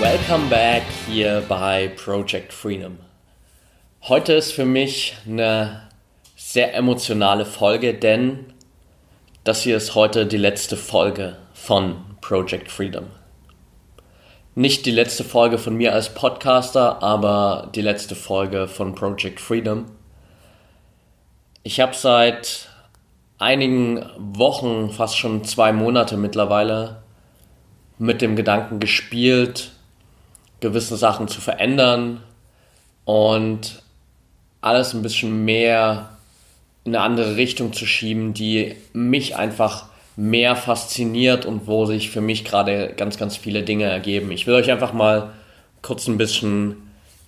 Welcome back hier bei Project Freedom. Heute ist für mich eine sehr emotionale Folge, denn das hier ist heute die letzte Folge von Project Freedom. Nicht die letzte Folge von mir als Podcaster, aber die letzte Folge von Project Freedom. Ich habe seit einigen Wochen, fast schon zwei Monate mittlerweile, mit dem Gedanken gespielt, gewisse Sachen zu verändern und alles ein bisschen mehr in eine andere Richtung zu schieben, die mich einfach mehr fasziniert und wo sich für mich gerade ganz, ganz viele Dinge ergeben. Ich will euch einfach mal kurz ein bisschen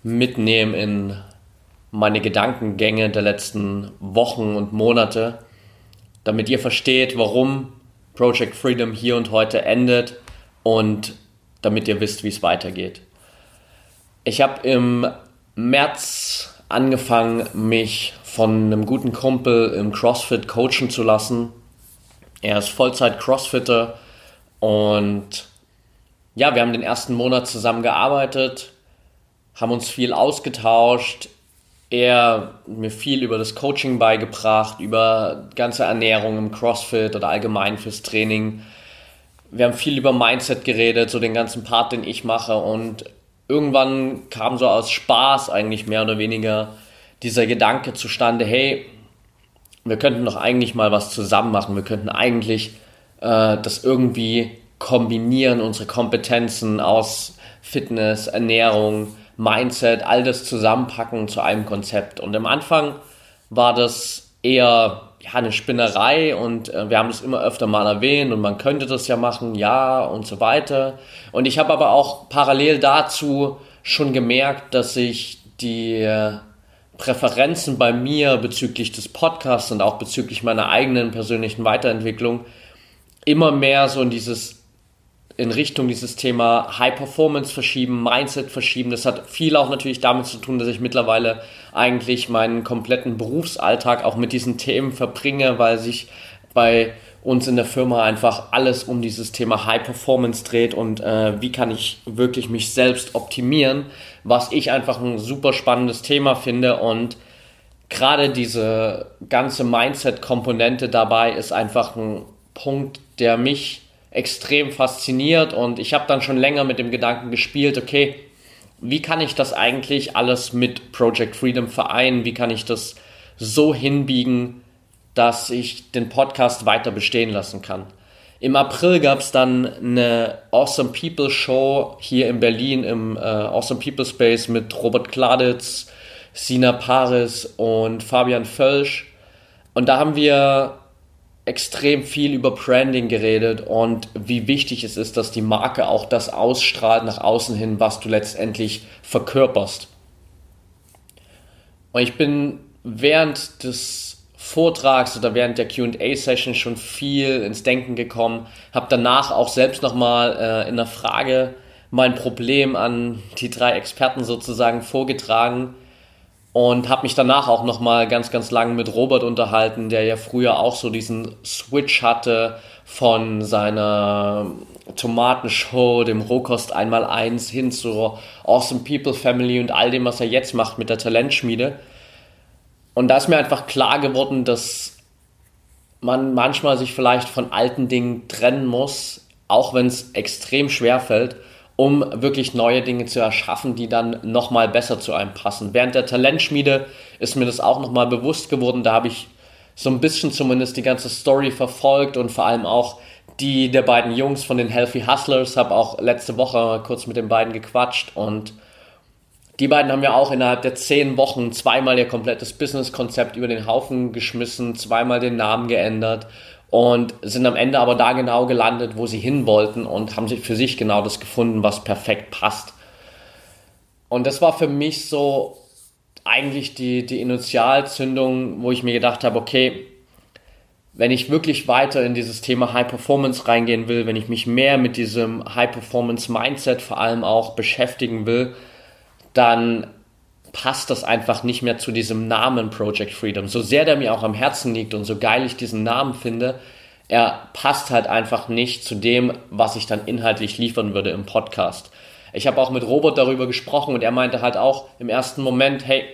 mitnehmen in meine Gedankengänge der letzten Wochen und Monate, damit ihr versteht, warum Project Freedom hier und heute endet und damit ihr wisst, wie es weitergeht. Ich habe im März angefangen, mich von einem guten Kumpel im CrossFit coachen zu lassen. Er ist Vollzeit-Crossfitter und ja, wir haben den ersten Monat zusammen gearbeitet, haben uns viel ausgetauscht. Er mir viel über das Coaching beigebracht, über ganze Ernährung im CrossFit oder allgemein fürs Training. Wir haben viel über Mindset geredet, so den ganzen Part, den ich mache und irgendwann kam so aus Spaß eigentlich mehr oder weniger dieser Gedanke zustande, hey, wir könnten doch eigentlich mal was zusammen machen, wir könnten eigentlich äh, das irgendwie kombinieren, unsere Kompetenzen aus Fitness, Ernährung, Mindset, all das zusammenpacken zu einem Konzept. Und am Anfang war das eher ja, eine Spinnerei und äh, wir haben das immer öfter mal erwähnt und man könnte das ja machen, ja und so weiter. Und ich habe aber auch parallel dazu schon gemerkt, dass sich die äh, Präferenzen bei mir bezüglich des Podcasts und auch bezüglich meiner eigenen persönlichen Weiterentwicklung immer mehr so in dieses in Richtung dieses Thema High Performance verschieben, Mindset verschieben. Das hat viel auch natürlich damit zu tun, dass ich mittlerweile eigentlich meinen kompletten Berufsalltag auch mit diesen Themen verbringe, weil sich bei uns in der Firma einfach alles um dieses Thema High Performance dreht und äh, wie kann ich wirklich mich selbst optimieren, was ich einfach ein super spannendes Thema finde und gerade diese ganze Mindset-Komponente dabei ist einfach ein Punkt, der mich extrem fasziniert und ich habe dann schon länger mit dem Gedanken gespielt, okay, wie kann ich das eigentlich alles mit Project Freedom vereinen? Wie kann ich das so hinbiegen, dass ich den Podcast weiter bestehen lassen kann? Im April gab es dann eine Awesome People Show hier in Berlin im äh, Awesome People Space mit Robert Kladitz, Sina Paris und Fabian Völsch. Und da haben wir extrem viel über Branding geredet und wie wichtig es ist, dass die Marke auch das ausstrahlt nach außen hin, was du letztendlich verkörperst. Und ich bin während des Vortrags oder während der QA-Session schon viel ins Denken gekommen, habe danach auch selbst nochmal äh, in der Frage mein Problem an die drei Experten sozusagen vorgetragen und habe mich danach auch noch mal ganz ganz lang mit Robert unterhalten, der ja früher auch so diesen Switch hatte von seiner Tomatenshow, dem Rohkost einmal eins hin zur Awesome People Family und all dem, was er jetzt macht mit der Talentschmiede. Und da ist mir einfach klar geworden, dass man manchmal sich vielleicht von alten Dingen trennen muss, auch wenn es extrem schwer fällt um wirklich neue Dinge zu erschaffen, die dann nochmal besser zu einem passen. Während der Talentschmiede ist mir das auch nochmal bewusst geworden. Da habe ich so ein bisschen zumindest die ganze Story verfolgt und vor allem auch die der beiden Jungs von den Healthy Hustlers. Habe auch letzte Woche kurz mit den beiden gequatscht und die beiden haben ja auch innerhalb der zehn Wochen zweimal ihr komplettes Businesskonzept über den Haufen geschmissen, zweimal den Namen geändert und sind am Ende aber da genau gelandet, wo sie hin wollten und haben sich für sich genau das gefunden, was perfekt passt. Und das war für mich so eigentlich die, die Initialzündung, wo ich mir gedacht habe, okay, wenn ich wirklich weiter in dieses Thema High Performance reingehen will, wenn ich mich mehr mit diesem High Performance Mindset vor allem auch beschäftigen will, dann passt das einfach nicht mehr zu diesem Namen Project Freedom. So sehr der mir auch am Herzen liegt und so geil ich diesen Namen finde, er passt halt einfach nicht zu dem, was ich dann inhaltlich liefern würde im Podcast. Ich habe auch mit Robert darüber gesprochen und er meinte halt auch im ersten Moment, hey,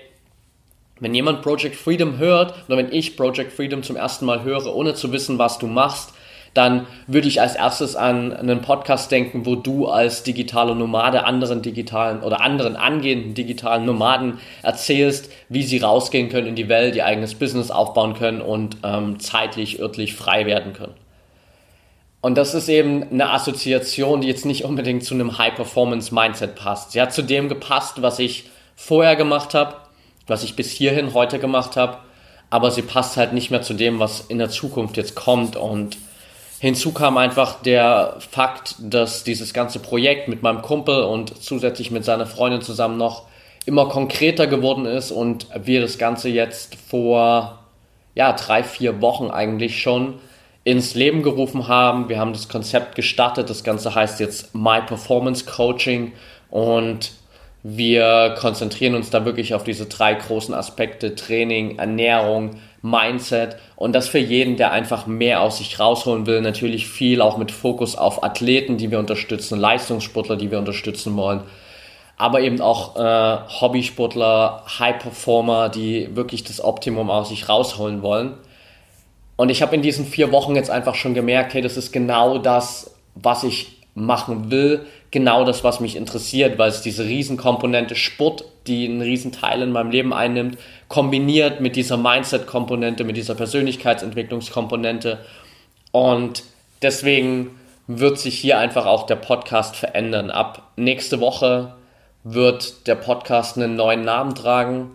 wenn jemand Project Freedom hört oder wenn ich Project Freedom zum ersten Mal höre, ohne zu wissen, was du machst, dann würde ich als erstes an einen Podcast denken, wo du als digitale Nomade anderen digitalen oder anderen angehenden digitalen Nomaden erzählst, wie sie rausgehen können in die Welt, ihr eigenes Business aufbauen können und ähm, zeitlich, örtlich frei werden können. Und das ist eben eine Assoziation, die jetzt nicht unbedingt zu einem High-Performance-Mindset passt. Sie hat zu dem gepasst, was ich vorher gemacht habe, was ich bis hierhin heute gemacht habe, aber sie passt halt nicht mehr zu dem, was in der Zukunft jetzt kommt. Und hinzu kam einfach der Fakt, dass dieses ganze Projekt mit meinem Kumpel und zusätzlich mit seiner Freundin zusammen noch immer konkreter geworden ist und wir das Ganze jetzt vor ja, drei, vier Wochen eigentlich schon ins Leben gerufen haben. Wir haben das Konzept gestartet. Das Ganze heißt jetzt My Performance Coaching und wir konzentrieren uns da wirklich auf diese drei großen Aspekte, Training, Ernährung, Mindset und das für jeden, der einfach mehr aus sich rausholen will. Natürlich viel auch mit Fokus auf Athleten, die wir unterstützen, Leistungssportler, die wir unterstützen wollen, aber eben auch äh, Hobbysportler, High-Performer, die wirklich das Optimum aus sich rausholen wollen. Und ich habe in diesen vier Wochen jetzt einfach schon gemerkt, hey, das ist genau das, was ich machen will, genau das, was mich interessiert, weil es diese Riesenkomponente Sport, die einen Riesenteil in meinem Leben einnimmt, kombiniert mit dieser Mindset-Komponente, mit dieser Persönlichkeitsentwicklungskomponente. Und deswegen wird sich hier einfach auch der Podcast verändern. Ab nächste Woche wird der Podcast einen neuen Namen tragen.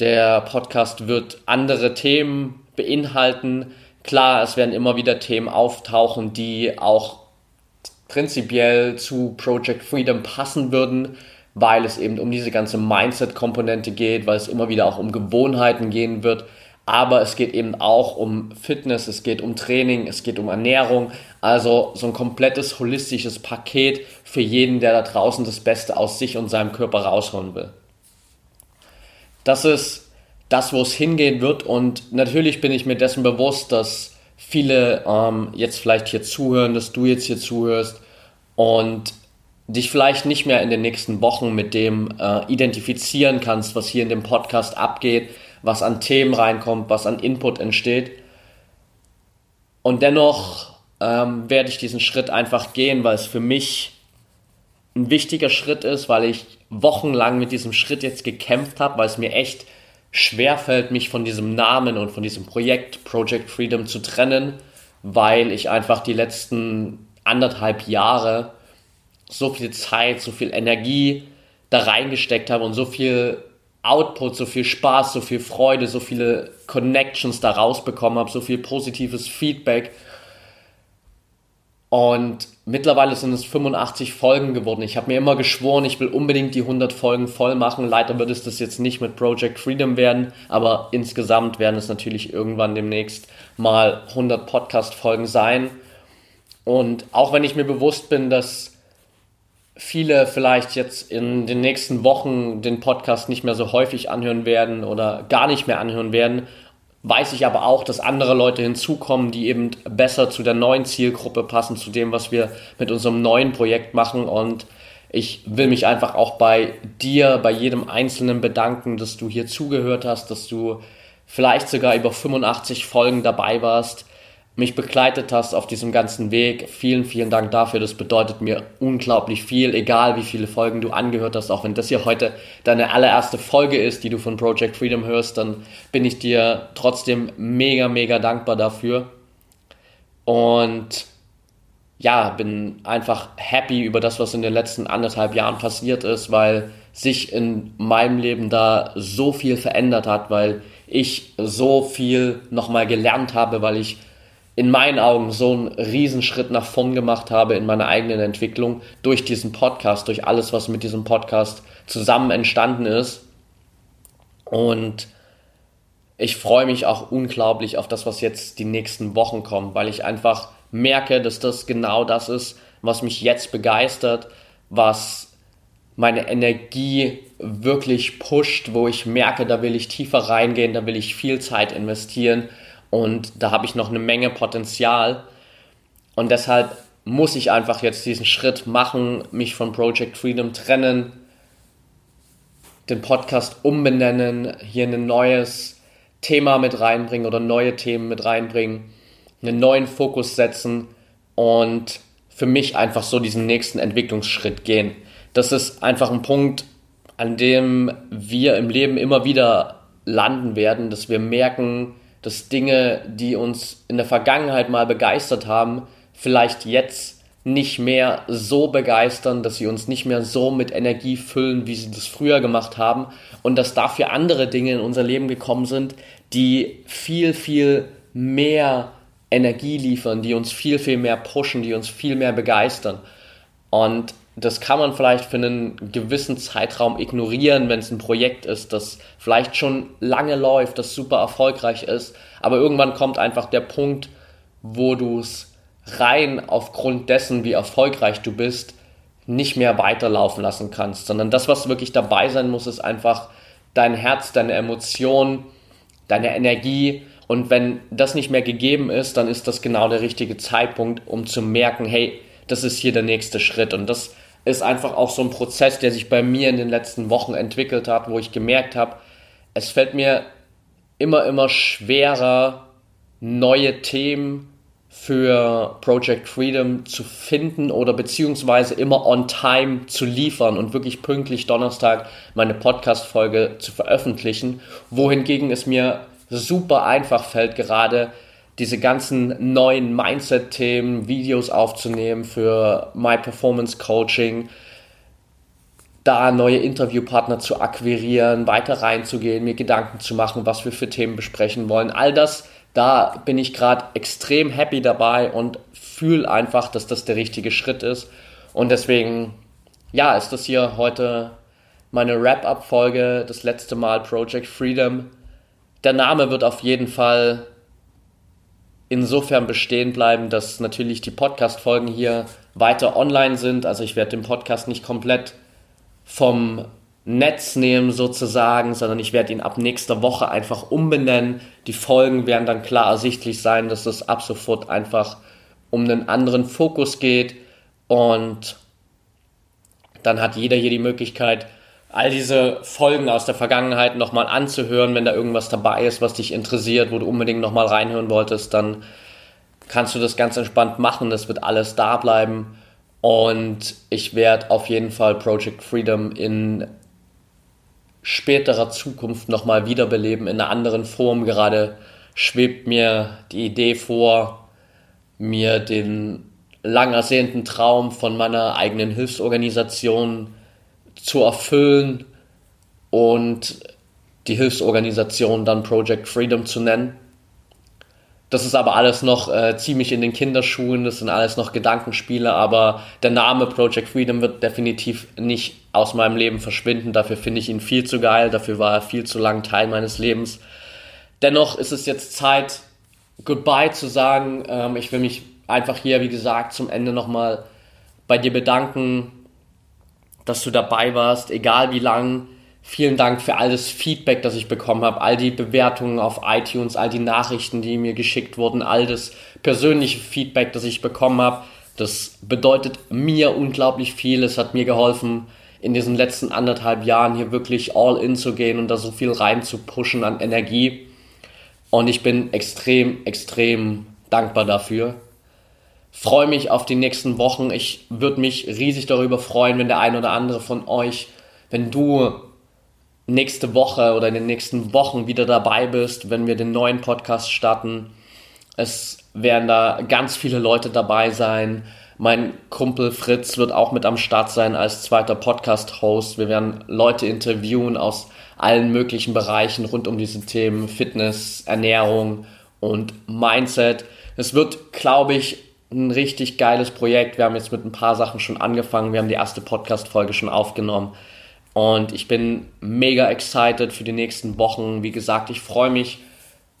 Der Podcast wird andere Themen beinhalten. Klar, es werden immer wieder Themen auftauchen, die auch prinzipiell zu Project Freedom passen würden, weil es eben um diese ganze Mindset-Komponente geht, weil es immer wieder auch um Gewohnheiten gehen wird. Aber es geht eben auch um Fitness, es geht um Training, es geht um Ernährung. Also so ein komplettes holistisches Paket für jeden, der da draußen das Beste aus sich und seinem Körper rausholen will. Das ist das, wo es hingehen wird. Und natürlich bin ich mir dessen bewusst, dass viele ähm, jetzt vielleicht hier zuhören, dass du jetzt hier zuhörst und dich vielleicht nicht mehr in den nächsten Wochen mit dem äh, identifizieren kannst, was hier in dem Podcast abgeht, was an Themen reinkommt, was an Input entsteht. Und dennoch ähm, werde ich diesen Schritt einfach gehen, weil es für mich ein wichtiger Schritt ist, weil ich wochenlang mit diesem Schritt jetzt gekämpft habe, weil es mir echt schwerfällt, mich von diesem Namen und von diesem Projekt Project Freedom zu trennen, weil ich einfach die letzten anderthalb Jahre so viel Zeit, so viel Energie da reingesteckt habe und so viel Output, so viel Spaß, so viel Freude, so viele Connections da rausbekommen habe, so viel positives Feedback. Und mittlerweile sind es 85 Folgen geworden. Ich habe mir immer geschworen, ich will unbedingt die 100 Folgen voll machen. Leider wird es das jetzt nicht mit Project Freedom werden, aber insgesamt werden es natürlich irgendwann demnächst mal 100 Podcast-Folgen sein. Und auch wenn ich mir bewusst bin, dass viele vielleicht jetzt in den nächsten Wochen den Podcast nicht mehr so häufig anhören werden oder gar nicht mehr anhören werden, weiß ich aber auch, dass andere Leute hinzukommen, die eben besser zu der neuen Zielgruppe passen, zu dem, was wir mit unserem neuen Projekt machen. Und ich will mich einfach auch bei dir, bei jedem Einzelnen bedanken, dass du hier zugehört hast, dass du vielleicht sogar über 85 Folgen dabei warst mich begleitet hast auf diesem ganzen Weg. Vielen, vielen Dank dafür. Das bedeutet mir unglaublich viel, egal wie viele Folgen du angehört hast. Auch wenn das hier heute deine allererste Folge ist, die du von Project Freedom hörst, dann bin ich dir trotzdem mega, mega dankbar dafür. Und ja, bin einfach happy über das, was in den letzten anderthalb Jahren passiert ist, weil sich in meinem Leben da so viel verändert hat, weil ich so viel nochmal gelernt habe, weil ich in meinen Augen so einen Riesenschritt nach vorn gemacht habe in meiner eigenen Entwicklung durch diesen Podcast, durch alles, was mit diesem Podcast zusammen entstanden ist. Und ich freue mich auch unglaublich auf das, was jetzt die nächsten Wochen kommt, weil ich einfach merke, dass das genau das ist, was mich jetzt begeistert, was meine Energie wirklich pusht, wo ich merke, da will ich tiefer reingehen, da will ich viel Zeit investieren und da habe ich noch eine Menge Potenzial. Und deshalb muss ich einfach jetzt diesen Schritt machen, mich von Project Freedom trennen, den Podcast umbenennen, hier ein neues Thema mit reinbringen oder neue Themen mit reinbringen, einen neuen Fokus setzen und für mich einfach so diesen nächsten Entwicklungsschritt gehen. Das ist einfach ein Punkt, an dem wir im Leben immer wieder landen werden, dass wir merken, dass Dinge, die uns in der Vergangenheit mal begeistert haben, vielleicht jetzt nicht mehr so begeistern, dass sie uns nicht mehr so mit Energie füllen, wie sie das früher gemacht haben und dass dafür andere Dinge in unser Leben gekommen sind, die viel, viel mehr Energie liefern, die uns viel, viel mehr pushen, die uns viel mehr begeistern. Und das kann man vielleicht für einen gewissen Zeitraum ignorieren, wenn es ein Projekt ist, das vielleicht schon lange läuft, das super erfolgreich ist, aber irgendwann kommt einfach der Punkt, wo du es rein aufgrund dessen, wie erfolgreich du bist, nicht mehr weiterlaufen lassen kannst, sondern das, was wirklich dabei sein muss, ist einfach dein Herz, deine Emotion, deine Energie. Und wenn das nicht mehr gegeben ist, dann ist das genau der richtige Zeitpunkt, um zu merken, hey, das ist hier der nächste Schritt. Und das ist einfach auch so ein Prozess, der sich bei mir in den letzten Wochen entwickelt hat, wo ich gemerkt habe, es fällt mir immer, immer schwerer, neue Themen für Project Freedom zu finden oder beziehungsweise immer on time zu liefern und wirklich pünktlich Donnerstag meine Podcast-Folge zu veröffentlichen, wohingegen es mir super einfach fällt, gerade diese ganzen neuen Mindset-Themen, Videos aufzunehmen für My Performance Coaching, da neue Interviewpartner zu akquirieren, weiter reinzugehen, mir Gedanken zu machen, was wir für Themen besprechen wollen. All das, da bin ich gerade extrem happy dabei und fühle einfach, dass das der richtige Schritt ist. Und deswegen, ja, ist das hier heute meine Wrap-up-Folge, das letzte Mal Project Freedom. Der Name wird auf jeden Fall insofern bestehen bleiben, dass natürlich die Podcast-Folgen hier weiter online sind. Also ich werde den Podcast nicht komplett vom Netz nehmen sozusagen, sondern ich werde ihn ab nächster Woche einfach umbenennen. Die Folgen werden dann klar ersichtlich sein, dass es ab sofort einfach um einen anderen Fokus geht und dann hat jeder hier die Möglichkeit, all diese Folgen aus der Vergangenheit nochmal anzuhören, wenn da irgendwas dabei ist, was dich interessiert, wo du unbedingt nochmal reinhören wolltest, dann kannst du das ganz entspannt machen. Das wird alles da bleiben. Und ich werde auf jeden Fall Project Freedom in späterer Zukunft nochmal wiederbeleben, in einer anderen Form. Gerade schwebt mir die Idee vor, mir den lang ersehnten Traum von meiner eigenen Hilfsorganisation zu erfüllen und die Hilfsorganisation dann Project Freedom zu nennen. Das ist aber alles noch äh, ziemlich in den Kinderschuhen, das sind alles noch Gedankenspiele, aber der Name Project Freedom wird definitiv nicht aus meinem Leben verschwinden. Dafür finde ich ihn viel zu geil, dafür war er viel zu lang Teil meines Lebens. Dennoch ist es jetzt Zeit, Goodbye zu sagen. Ähm, ich will mich einfach hier, wie gesagt, zum Ende nochmal bei dir bedanken dass du dabei warst, egal wie lang. Vielen Dank für all das Feedback, das ich bekommen habe, all die Bewertungen auf iTunes, all die Nachrichten, die mir geschickt wurden, all das persönliche Feedback, das ich bekommen habe. Das bedeutet mir unglaublich viel. Es hat mir geholfen, in diesen letzten anderthalb Jahren hier wirklich all in zu gehen und da so viel rein zu pushen an Energie. Und ich bin extrem, extrem dankbar dafür freue mich auf die nächsten Wochen. Ich würde mich riesig darüber freuen, wenn der ein oder andere von euch, wenn du nächste Woche oder in den nächsten Wochen wieder dabei bist, wenn wir den neuen Podcast starten. Es werden da ganz viele Leute dabei sein. Mein Kumpel Fritz wird auch mit am Start sein als zweiter Podcast-Host. Wir werden Leute interviewen aus allen möglichen Bereichen rund um diese Themen Fitness, Ernährung und Mindset. Es wird, glaube ich, ein richtig geiles Projekt. Wir haben jetzt mit ein paar Sachen schon angefangen. Wir haben die erste Podcast-Folge schon aufgenommen. Und ich bin mega excited für die nächsten Wochen. Wie gesagt, ich freue mich,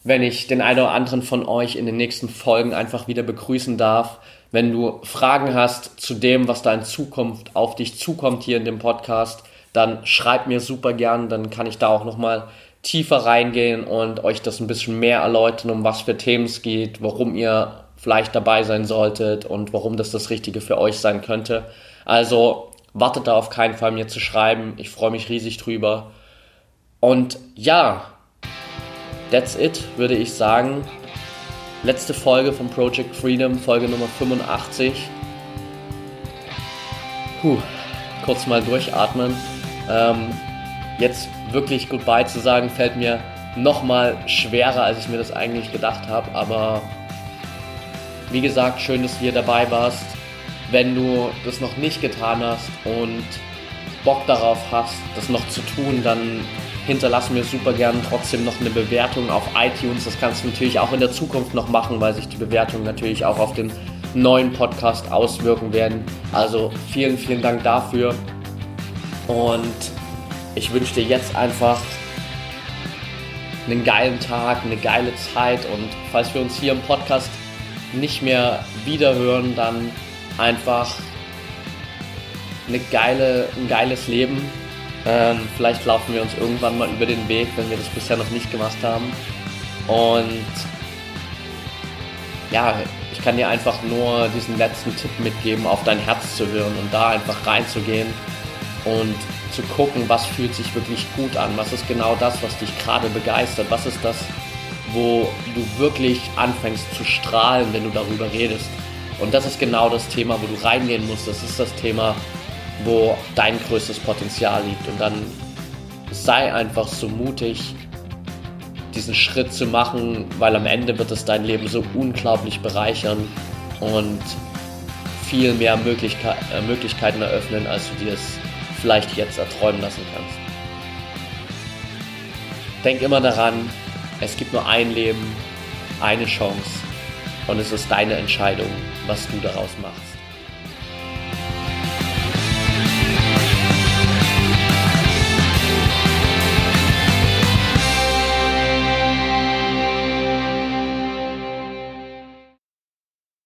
wenn ich den einen oder anderen von euch in den nächsten Folgen einfach wieder begrüßen darf. Wenn du Fragen hast zu dem, was da in Zukunft auf dich zukommt hier in dem Podcast, dann schreib mir super gern, dann kann ich da auch nochmal tiefer reingehen und euch das ein bisschen mehr erläutern, um was für Themen es geht, warum ihr vielleicht dabei sein solltet und warum das das Richtige für euch sein könnte. Also wartet da auf keinen Fall mir zu schreiben. Ich freue mich riesig drüber. Und ja, that's it, würde ich sagen. Letzte Folge von Project Freedom, Folge Nummer 85. Puh, kurz mal durchatmen. Ähm, jetzt wirklich Goodbye zu sagen, fällt mir nochmal schwerer, als ich mir das eigentlich gedacht habe. Aber wie gesagt, schön, dass du hier dabei warst. Wenn du das noch nicht getan hast und Bock darauf hast, das noch zu tun, dann hinterlass mir super gern trotzdem noch eine Bewertung auf iTunes. Das kannst du natürlich auch in der Zukunft noch machen, weil sich die Bewertungen natürlich auch auf den neuen Podcast auswirken werden. Also vielen, vielen Dank dafür. Und ich wünsche dir jetzt einfach einen geilen Tag, eine geile Zeit und falls wir uns hier im Podcast nicht mehr wiederhören, dann einfach eine geile, ein geiles Leben. Ähm, vielleicht laufen wir uns irgendwann mal über den Weg, wenn wir das bisher noch nicht gemacht haben. Und ja, ich kann dir einfach nur diesen letzten Tipp mitgeben, auf dein Herz zu hören und da einfach reinzugehen und zu gucken, was fühlt sich wirklich gut an, was ist genau das, was dich gerade begeistert, was ist das, wo du wirklich anfängst zu strahlen, wenn du darüber redest. Und das ist genau das Thema, wo du reingehen musst. Das ist das Thema, wo dein größtes Potenzial liegt. Und dann sei einfach so mutig, diesen Schritt zu machen, weil am Ende wird es dein Leben so unglaublich bereichern und viel mehr Möglichkeit, äh, Möglichkeiten eröffnen, als du dir es vielleicht jetzt erträumen lassen kannst. Denk immer daran, es gibt nur ein Leben, eine Chance und es ist deine Entscheidung, was du daraus machst.